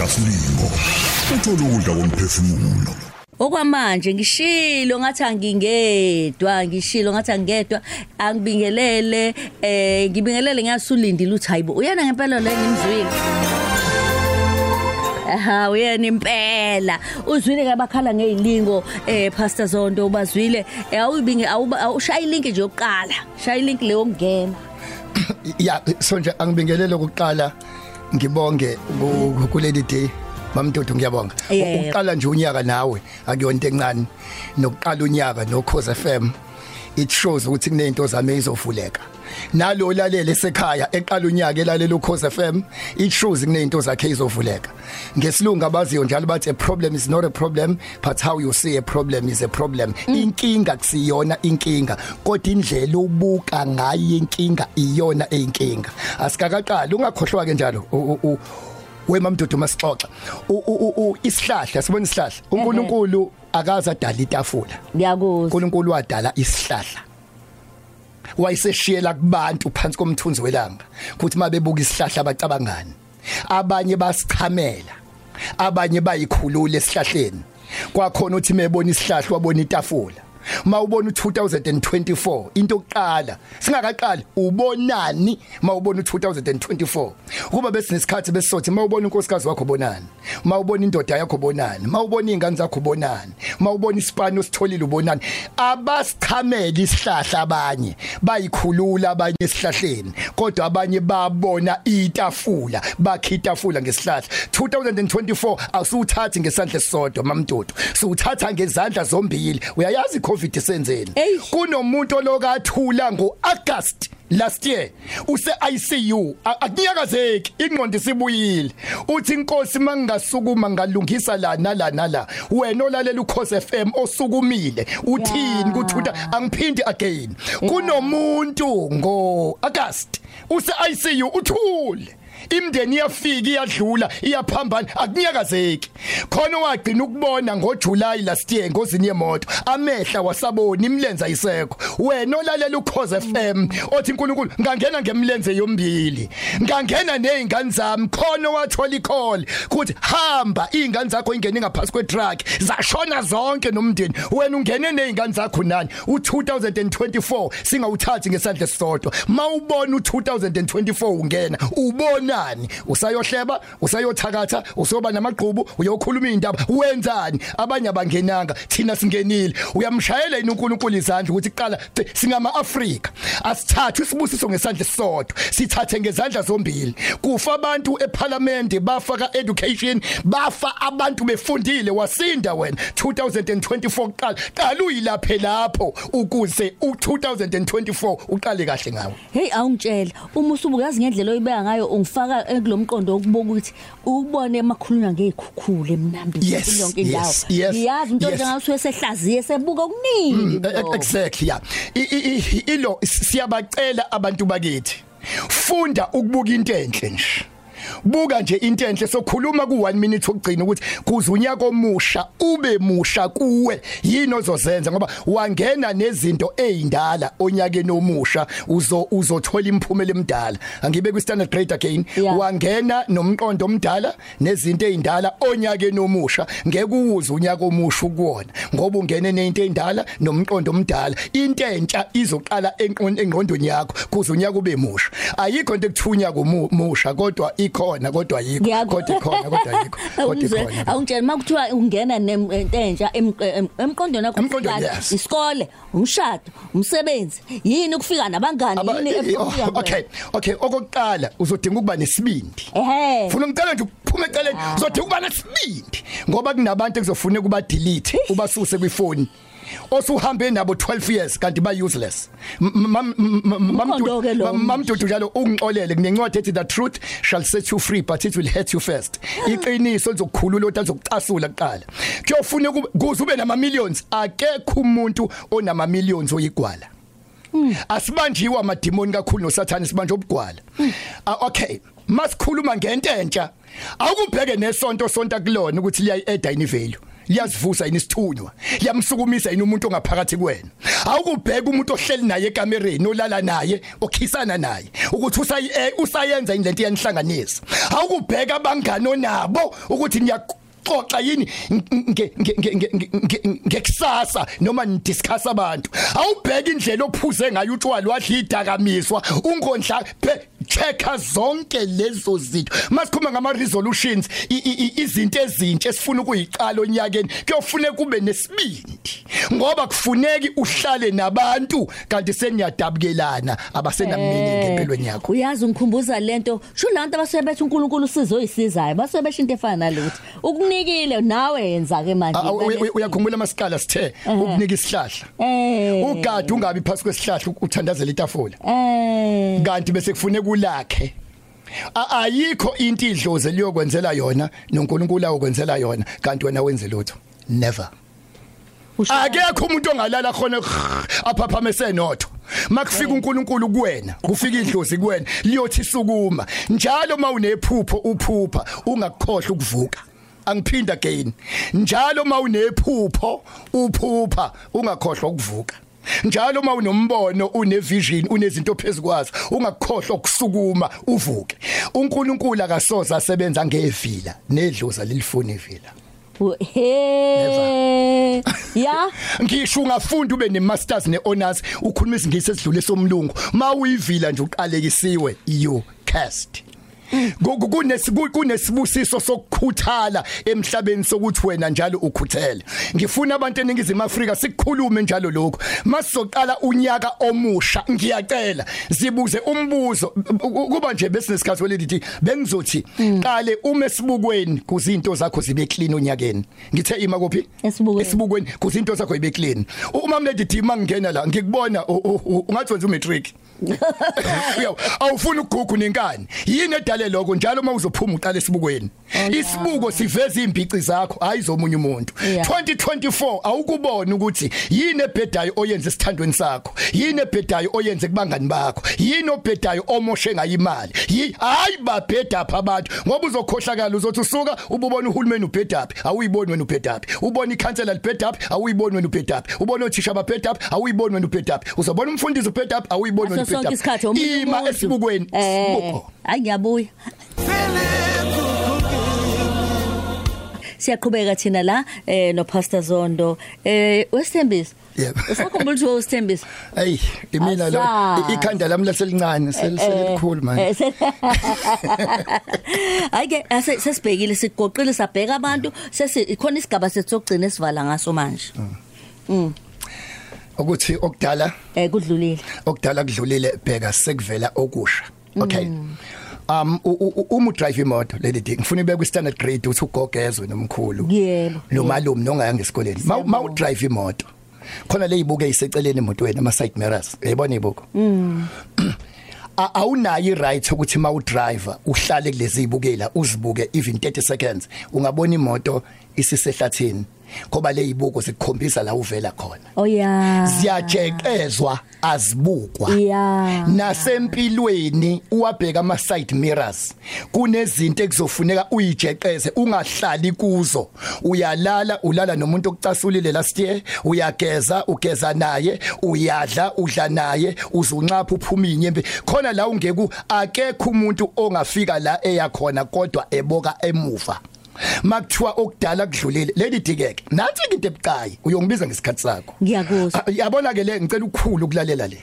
kaSlingo uthola ukudla komphefumulo. Okwamanje ngishilo ngathi angingedwa ngishilo ngathi angedwa angibingelele eh ngibingelele ngasulindile uthi hayibo uyena ngempela le ngimzwile. Aha uyena impela. Uzwile ke bakhala ngezilingo eh Pastor Zondo ubazwile. Awubinge awushaya ilink nje yokuqala. Shaya ilink leyo ngena ya so nje angibingelele ukuqala ngibonge ku- kuleli day bamntodo ngiyabonga Yeah. uqala nje unyaka nawe akuyonto encane nokuqala unyaka no Cause FM it shows ukuthi kunento zami ezovuleka nalo lalele esekhaya eqala unyaka elalela uCause FM it shows kunento zakhe ezovuleka ngesilungu abaziyo njalo bathi a problem is not a problem but how you see a problem is a problem. Inkinga kusiyona inkinga kodwa indlela ubuka ngayo inkinga iyona eyinkinga. Asikakaqala ungakhohlwa ke njalo u- u- u- wema mdudu masixoxa. U- u- u- isihlahla sibona isihlahla? uNkulunkulu akaza dala itafula. Ngiyakuzwa. uNkulunkulu wadala isihlahla. Wayeseshiyela kubantu phansi komthunzi welanga ukuthi mabebuka isihlahla abacabangani abanye basichamela abanye bayikhulula esihlahleni. Kwakhona uthi mebona isihlahla wabona itafula. Mawubona u2024 into yokuqala. Singakaqali ubonani mawubona u2024 kuba besinesikhathi besisothi mawubona unkosikazi wakho bonani? Mawubona indoda yakho bonani? Mawubona izingane zakho bonani? Mawubona isipani ositholile ubonani? Abasichamela isihlahla abanye bayikhulula abanye esihlahleni kodwa abanye babona itafula bakha itafula ngesihlahla. 2024 awusuthathi ngesandla esisodwa mamntodo siwuthatha ngezandla zombili. Uyayazi icovid isenzeni Eyi. kunomuntu olokathula ngoAugust last year use ICU akunyakazeki ingqondo isibuyile. Uthi inkosi mangingasukuma ngalungisa la nala nala wena olalela ukhosi FM osukumile. Uthini? Yeah. kuthuta angiphindi again. Kunomuntu ngo August use ICU uthule. Imndeni iyafika iyadlula iyaphambana akunyakazeki. Khona wagcina ukubona ngoJuly last year ngozini yemoto amehla wasabona imlenze ayisekho. Wena olalela ukhoze FM othi uNkulunkulu ngangena ngemlenze yombili ngangena nezingane zami khona wathola icall ukuthi hamba izingane zakho ingene ngaphasi kwetruck zashona zonke nomndeni wena ungene nezingane zakho nani u2024 singawuthathi ngesandla sisodwa mawubona u2024 ungena ubonani usayohleba usayothakatha usoba namagqubu uyokhuluma indaba wenzani? Abanye abangenanga thina singenile. Uyamshayela yini uNkulunkulu izandla ukuthi qala th- singama Africa asithathe isibusiso ngesandla sisodwa sithathe ngezandla zombili. Kufa abantu eParliament bafaka education bafa abantu befundile. Wasinda wena. 2024 qala qala uyilaphe lapho ukuze u2024 uqale kahle ngawe hey awungitshela uma usubukazi ngendlela oyibeka ngayo ungifaka kulomqondo wokubuka ukuthi ubone emakhulunywa ngezikhukhule emnambi Yes, yonke indawo yes, yes, ngiyazi into yes. njengasuye sehlaziye sebuka okuningi E- bro. exactly yeah I- i- i- ilo siyabacela abantu bakithi funda ukubuka into enhle nje buka nje into enhle sokhuluma ku 1 minute ukugcina ukuthi kuze unyaka omusha ube musha kuwe. Yini ozozenza? Ngoba wangena nezinto ezindala onyakeni omusha uzo uzothola imphumela emidala angibe ku standard grade again. Wangena nomqondo omdala nezinto ezindala onyakeni omusha. Ngeke uwuze unyaka omusha ukuwona ngoba ungene nezinto ezindala nomqondo omdala. Into entsha izoqala enqon- engqondweni yakho kuze unyaka ube musha. Ayikho into ekuthunya kumusha kodwa ikhona kodwa ayikho Ngiyakho- kodwa ikhona kodwa ayikho kodwa Awuzwe, ikhona awungitshela makuthiwa ungena nento entsha em- em- emqondweni wakho Emqondweni, wokuqala, yes. isikole umshado umsebenzi yini ukufika nabangani Aba- yini eh, efika oh, kuya okay okay okokuqala uzodinga ukuba nesibindi. Ehe. Funa ngicela nje uphume eceleni. Uzodinga ukuba nesibindi ngoba kunabantu ekuzofuneka kuba delete ubasuse kwifoni. Osuhambe nabo 12 years kanti ba useless. Umkhondo-ke lo. mamdudu njalo ungixolele kunencwadi ethi the truth shall set you free but it will hurt you first. Iqiniso lizokukhulula othi azokucasula kuqala. Kuyofuna kuze ube nama millions akekho umuntu onama millions oyigwala asibanjiwa amadimoni kakhulu nosathane sibanje obugwala Ah, okay. Masikhuluma ngento entsha. Awukubheke nesonto sonta kulona ukuthi liyayi add yini value liyazivusa yini isithunywa? Liyamsukumisa yini umuntu ongaphakathi kuwena? Awukubheka umuntu ohleli naye ekamereni olala naye okhisana naye ukuthi usayi eh, usayenza indlento iyanihlanganisa awukubheka abangani onabo ukuthi niya xoxa yini nge- nge- nge- nge- nge- ngekusasa noma nidiscuss abantu? Awubheka indlela ophuze ngayo utshwala wadla idakamiswa ungondla phe checka zonke lezo zinto. Masikhuluma ngama resolutions izinto ezintsha esifuna ukuyiqala onyakeni kuyofuneka kube nesibindi. Ngoba kufuneki uhlale nabantu kanti seniyadabukelana abasenamini ngempilweni yakho. uyazi ungikhumbuza lento sho lanto abasebethi uNkulunkulu usizo oyisizayo basebesho into efana nalutho ukunikile nawe yenza ke manje Ah, uy- uyakhumbula amasikala sithe ukunika isihlahla. Eh. Ugadi ungabi phansi kwesihlahla uthandazela itafula. Eh. Kanti bese kufuneka ulakhe A- ayikho into idloze liyokwenzela yona noNkulunkulu ayokwenzela yona. Kanti wena wenze lutho? Never. Akekho umuntu ongalala khona aphaphamese notho. Makufika uNkulunkulu kuwena kufika idlozi kuwena liyothi sukuma njalo mawunephupho uphupha ungakukhohle ukuvuka. Angiphinda again. Njalo mawunephupho uphupha ungakhohlwa ukuvuka. Njalo mawunombono unevision unezinto phezukwazo ungakukhohlwa ukusukuma uvuke. uNkulunkulu akasoza asebenza ngevila nedloza lilifuna ivila. U- he. Ya? Ngisho ungafunda ube nemasters nehonours ukhuluma isingisi esidlule somlungu. Mawuyivila nje uqalekisiwe you cast. Kunesibusiso sokukhuthala emhlabeni sokuthi wena njalo ukhuthele. Ngifuna abantu eningizimu Afrika sikukhulume njalo lokho masizoqala unyaka omusha ngiyacela zibuze umbuzo. Kuba nje business card weledithi bengizothi qale uma esibukweni kuzinto zakho zibe clean onyakeni. Ngithe ima kophi Esibukweni. kuzinto zakho ibe clean. Uma mledithi mangena la ngikubona ungathi wenza umatric awufuna ukugugu nenkani yini edale lokho? Njalo uma uzophuma uqala esibukweni. Isibuko siveza imbici zakho hayi zomunye umuntu. Yeah. 2024 awukubona ukuthi yini ebhedayo oyenza esithandweni sakho? Yini ebhedayo oyenze kubangani bakho? Yini obhedayo omoshe ngayo imali? Yi hayi babheda apha abantu? Ngoba uzokhohlakala uzothi usuka ububona uhulumeni ubhedaphi awuyiboni wena ubhedaphi ubona ikhansela libhedaphi awuyiboni wena ubhedaphi ubona othisha babhedaphi awuyiboni wena ubhedaphi uzobona umfundisi ubhedaphi awuyiboni wena aso sonke isikhathi omunye ima esibukweni. Eh sibuko hayi ngiyabuya. Siyaqhubeka thina la eh no Pastor Zondo. Eh wesithembisi Yebo. usakhumbula ukuthi wesithembisi Ey, imina lo ikhanda lami laselincane selikhulu man. Eh, Ayike sesibhekile sigoqile sabheka abantu. Sesi khona isigaba sethu sokugcina esivala ngaso manje. Ukuthi okudala Eh kudlulile. okudala kudlulile bheka sekuvela okusha. Okay. Um u- u- u- uma udrive imoto leli ding ngifuna ibeke standard grade uthi ugogezwe nomkhulu. Yebo. Nomalume nongaya ngesikoleni. Ma ma udrive imoto. Khona le ibuke iseceleni emotweni ama side mirrors. Uyayibona ibuko? A- awunayo i-right ukuthi ma udriver uhlale kulezi ibukela uzibuke even 30 seconds ungabona imoto isisehlathini ngoba le ibuko sikukhombisa la uvela khona. Oh ya. ziyajekezwa azibukwa. Yeah. nasempilweni uwabheka ama side mirrors. Kunezinto ekuzofuneka uyijeqeze ungahlali kuzo. Uyalala ulala nomuntu okucasulile last year. Uyageza ugeza naye. Uyadla udla naye. Uzunxapha uphuma inyembe. Khona la ungeku akekho umuntu ongafika la eyakhona kodwa eboka emuva. Makuthiwa okudala kudlulile leli dikeke nathi into ebucayi uyongibiza ngesikhathi sakho. Ngiyakuzwa. Ah, yabona ke le ngicela ukukhulu ukulalela le.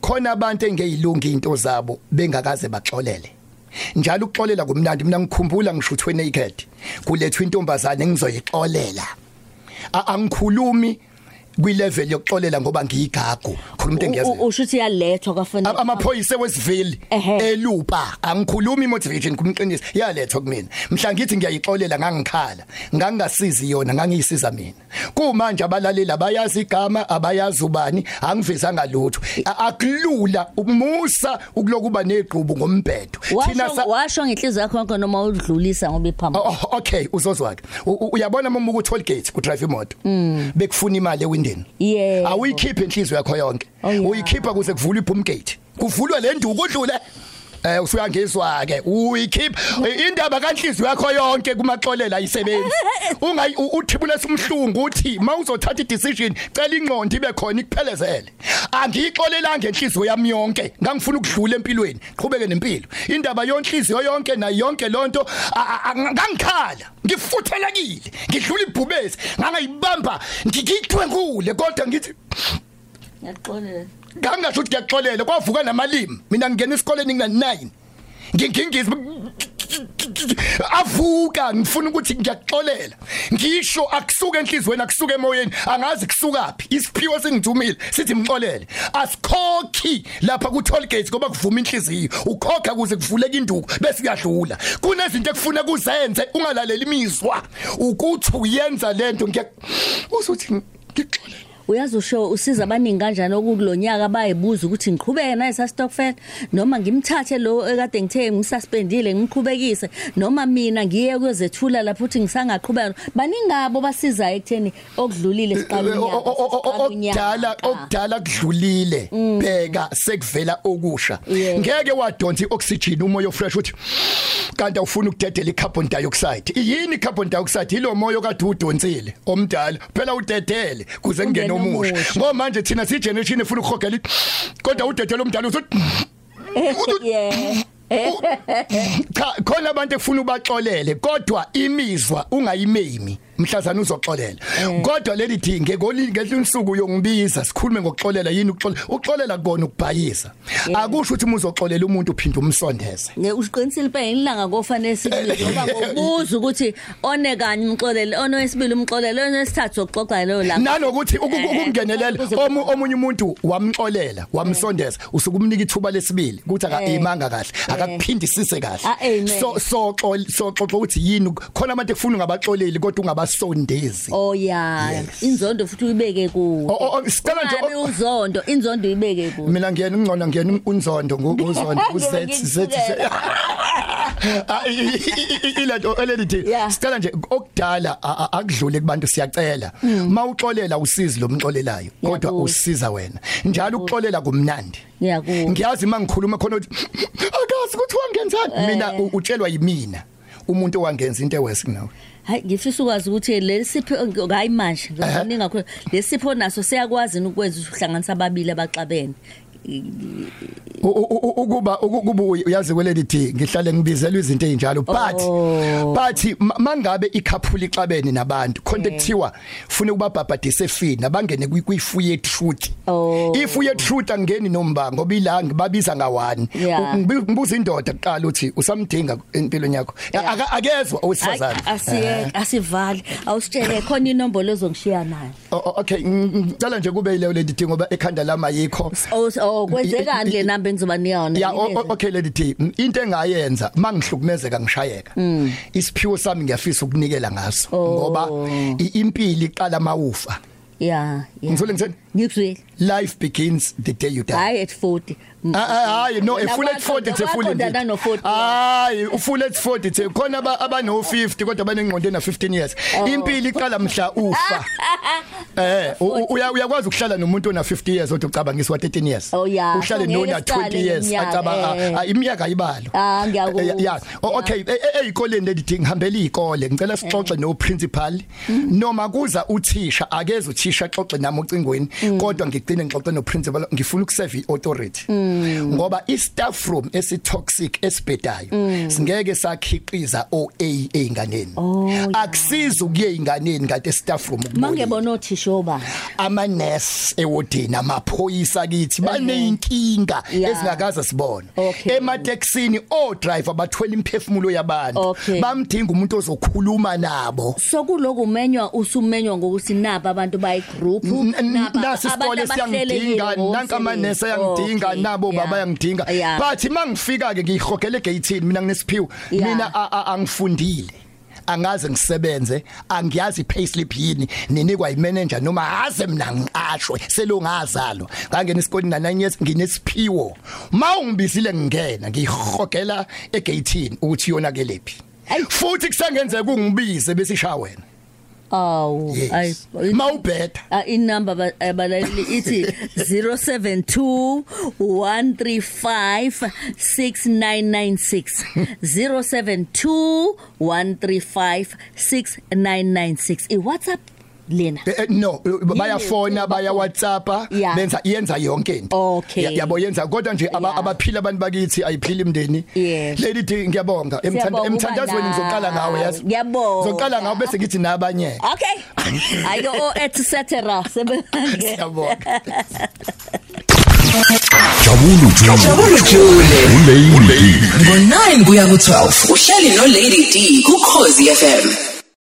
Khona abantu engeyilungi into zabo bengakaze baxolele. Njalo ukuxolela kumnandi mina ngikhumbula ngisho 20 naked kulethwa intombazane engizoyixolela. A- angikhulumi kwi level yokuxolela ngoba ngiyigagu. Khuluma into engiyazi Usho ukuthi yalethwa kwafanele. amaphoyisa wesivili Ehhe. elupa angikhulumi motivation kumqinisa yalethwa kumina. Mhla ngithi ngiyayixolela ngangikhala ngangasizi yona ngangiyisiza mina. Kumanje abalaleli abayazi igama abayazi ubani angivezanga lutho. A- akulula umusa ukulokuba neqhubu ngombhedo Washo washo ngenhliziyo yakho yonke noma udlulisa ngoba iphamba. Oh, oh, okay uzozwa ke U- u- uyabona uma uku toll gate ku drive imoto bekufuna imali ewindini Yebo. awuyikhiphe inhliziyo yakho yonke Oh, yeah. uyikhipha kuze kuvulwe iboom gate kuvulwe le nduku udlule eh usuyangizwa ke uyikhipha indaba kanhliziyo yakho yonke kumaxolela ayisebenzi. Ungayi u- uthibule simhlungu uthi mawuzothatha idecision cela ingqondo ibe khona ikuphelezele. Angiyixolelanga enhliziyo yami yonke ngangifuna ukudlula empilweni. Qhubeke nempilo. Indaba yonhliziyo yonke na yonke lonto a- a- ngangikhala ngifuthelekile ngidlula ibhubesi ngangayibamba ngikithwenkule kodwa ngithi Ngiyaxolela. Ngangasho ukuthi ngiyaxolela kwavuka namalimi. Mina ngingena esikoleni ngina9 ngingingizwe avuka ngifuna ukuthi ngiyaxolela. Ngisho akusuka enhlizweni akusuka emoyeni. Angazi kusukaphi. Isiphiwo sengithumile sithi mxolele asikhokhi lapha ku toll gate ngoba kuvuma inhliziyo. Ukhokha kuze kuvuleke induku bese kuyadlula. Kunezinto ekufuna kuzenze ungalaleli imizwa. Ukuthi uyenza lento ngiya usuthi ngixolela Uyazi usho usiza abaningi kanjani okukulonyaka bayibuza ukuthi ngiqhubeke naye sa Stockfed noma ngimthathe lo ekade ngithe ngimsuspendile ngimqhubekise? Noma mina ngiye kwezethula lapho uthi ngisangaqhubeka? Baningabo basizayo ekutheni okudlulile siqala O- o- o- o- okudala Ah. okudala kudlulile bheka sekuvela okusha. Yeah. ngeke wadonsa ioxygen umoya fresh uthi kanti awufuna ukudedela icarbon dioxide. Yini icarbon dioxide? Ilo moya kade udonsile omdala. Phela udedele kuze kungene Kungene omusha. omusha. ngoba manje thina si generation efuna ukuhogela kodwa udedele omdala uzothi yeah. Cha khona abantu ekufuna ubaxolele kodwa imizwa ungayimemi. Mhlazana uzoxolela. Kodwa leli thinge ngolingehle insuku yokubiza sikhulume ngokuxolela yini ukuxolela uxolela kona ukubhayisa. Akusho ukuthi uzoxolela umuntu uphinde umsondeze. Nge usiqinisile phela ilanga kofanele sibili ngoba ngokubuza ukuthi one kanye umxolele ono wesibili umxolele ono wesithathu sokuxoxa leyo la nanokuthi uku- Eh, ukungenelela omunye umuntu wamxolela wamsondeza usukumnika ithuba lesibili ukuthi akayimanga kahle akakuphindisise Ah, kahle amen. so so xol- so xoxa ukuthi yini khona abantu ekufuna ungabaxoleli kodwa ungabasondezi Oh ya inzondo futhi uyibeke ku O- o- o- sicela nje Ungabi uzondo inzondo uyibeke ku mina ngiyena ungcono ngiyena unzondo ngozondo Ngibe uzethi zethi Ah, i- i- i- i- ilento elelithi Yeah. sicela nje okudala a- a- akudlule kubantu siyacela. Mawuxolela usizi lomxolelayo kodwa Ngiyakuzwa. usiza wena. Njalo ukuxolela kumnandi. Ngiyaku ngiyazi mangikhuluma khona ukuthi akazi ukuthi wangenzani? Mina u- utshelwa yimina. Umuntu owangenza into ewesi kunawe. Hayi ngifisa ukwazi ukuthi lesipho hayi manje ngizoninga kakhulu lesipho naso siyakwazi ukwenza uhlanganisa ababili abaxabene. U- u- u- ukuba uku- kuba uyazi kwelelithi ngihlale ngibizelwa izinto ezinjalo but Oh. but ma- mangabe ikhaphula ixabene nabantu khonto ekuthiwa funa ukubabhabhadise fina bangene kwi- kwifuye truth Oh. ifuye truth angeni nombango ngoba ilanga babiza ngawani. Yeah. ngibuza indoda kuqala uthi usamdinga empilweni yakho? Aka- akezwa owesifazane asiye asivale. Awusitshele khona inombolo ezongishiya nayo O- o- okay ng- ngicela nje kube yileyo lendidingo ngoba ekhanda lama yikho oh oh kwenzekani le namba engizoba niyona ya o- o- okay lady T into engayenza mangihlukumezeka ngishayeka isiphiwo sami ngiyafisa ukunikela ngaso Oh. ngoba i- impilo iqala mawufa. Yeah yeah ngizule ngithini ngikuzwile. Life begins the day you die. Hayi at 40 Ah, ah, hayi no Wena efule at kwaqonda- 40 it's a full kwaqondana no 40 hayi ufule at 40 it's khona aba abano 50 kodwa banengqondo na 15 years. Oh. impilo iqala mhla ufa. Eh u- u- uya- uyakwazi ukuhlala nomuntu ona 50 years kodwa ucabangisa wa 13 years? Oh, yeah. uhlale So ngeke nona 20 siqale years ngeminyaka, acaba eh. ah, iminyaka ayibalo. Ah, ngiyakuzwa. Eh, yeah O- okay e- e- eyikoleni ledithi ngihambela izikole ngicela sixoxe no principal noma kuza uthisha akeze uthisha xoxe nami ucingweni kodwa ngigcine ngixoxe no principal ngifuna ukuseve iauthority. Ngoba i-staff room esitoxic esibhedayo singeke sakhiqiza OA einganeni akusiza ukuye einganeni kanti e-staff room mangebona othisha obani ama-nurse ewodini amaphoyisa kithi baneyinkinga Yeah. ezingakaze sibone. Emateksini odriver bathwele imphefumulo yabantu. Bamdinga umuntu ozokhuluma nabo. Sokuloku umenywa usumenywa ngokuthi napa abantu bayi group N- n- nasi isikole siyangidinga nanka amanese ayangidinga nabo baba yangidinga. Yeah. but mangifika ke ngihogele egate mina nginesiphiwo mina angifundile. Angaze ngisebenze angiyazi payslip yini ninikwa imanager noma aze mina ngiqashwe selongazalo ngangena esikoleni na 9 years nginesiphiwo mawungibizile ngingena ngihogela egateini ukuthi yona kelephi Ayi. futhi kusengenzeka ungibize bese ishaya wena. Awu ayi mawubheda Ah inamba ba- abalaleli ithi 072 135 6996 072 135 6996 i WhatsApp lena? Eh, eh, no eh, bayafona baya WhatsApp Yeah. benza yenza yonke into. Okay. Ya- yabo yenza. Kodwa nje aba- Yeah. abaphila abantu bakithi ayiphila imndeni Yes. lady D ngiyabonga. Emthanda- Siyabonga emthandazweni ukuba ngizoqala ngawe nawe. yazi? Ngiyabonga. ngizoqala ngawe bese ngithi nabanye. Okay. Ayo o etc sebenge siyabonga Jabulu Jule Jabulu Jule uLady. Ngo9 kuya ku12 uhleli no Lady D ku Khosi FM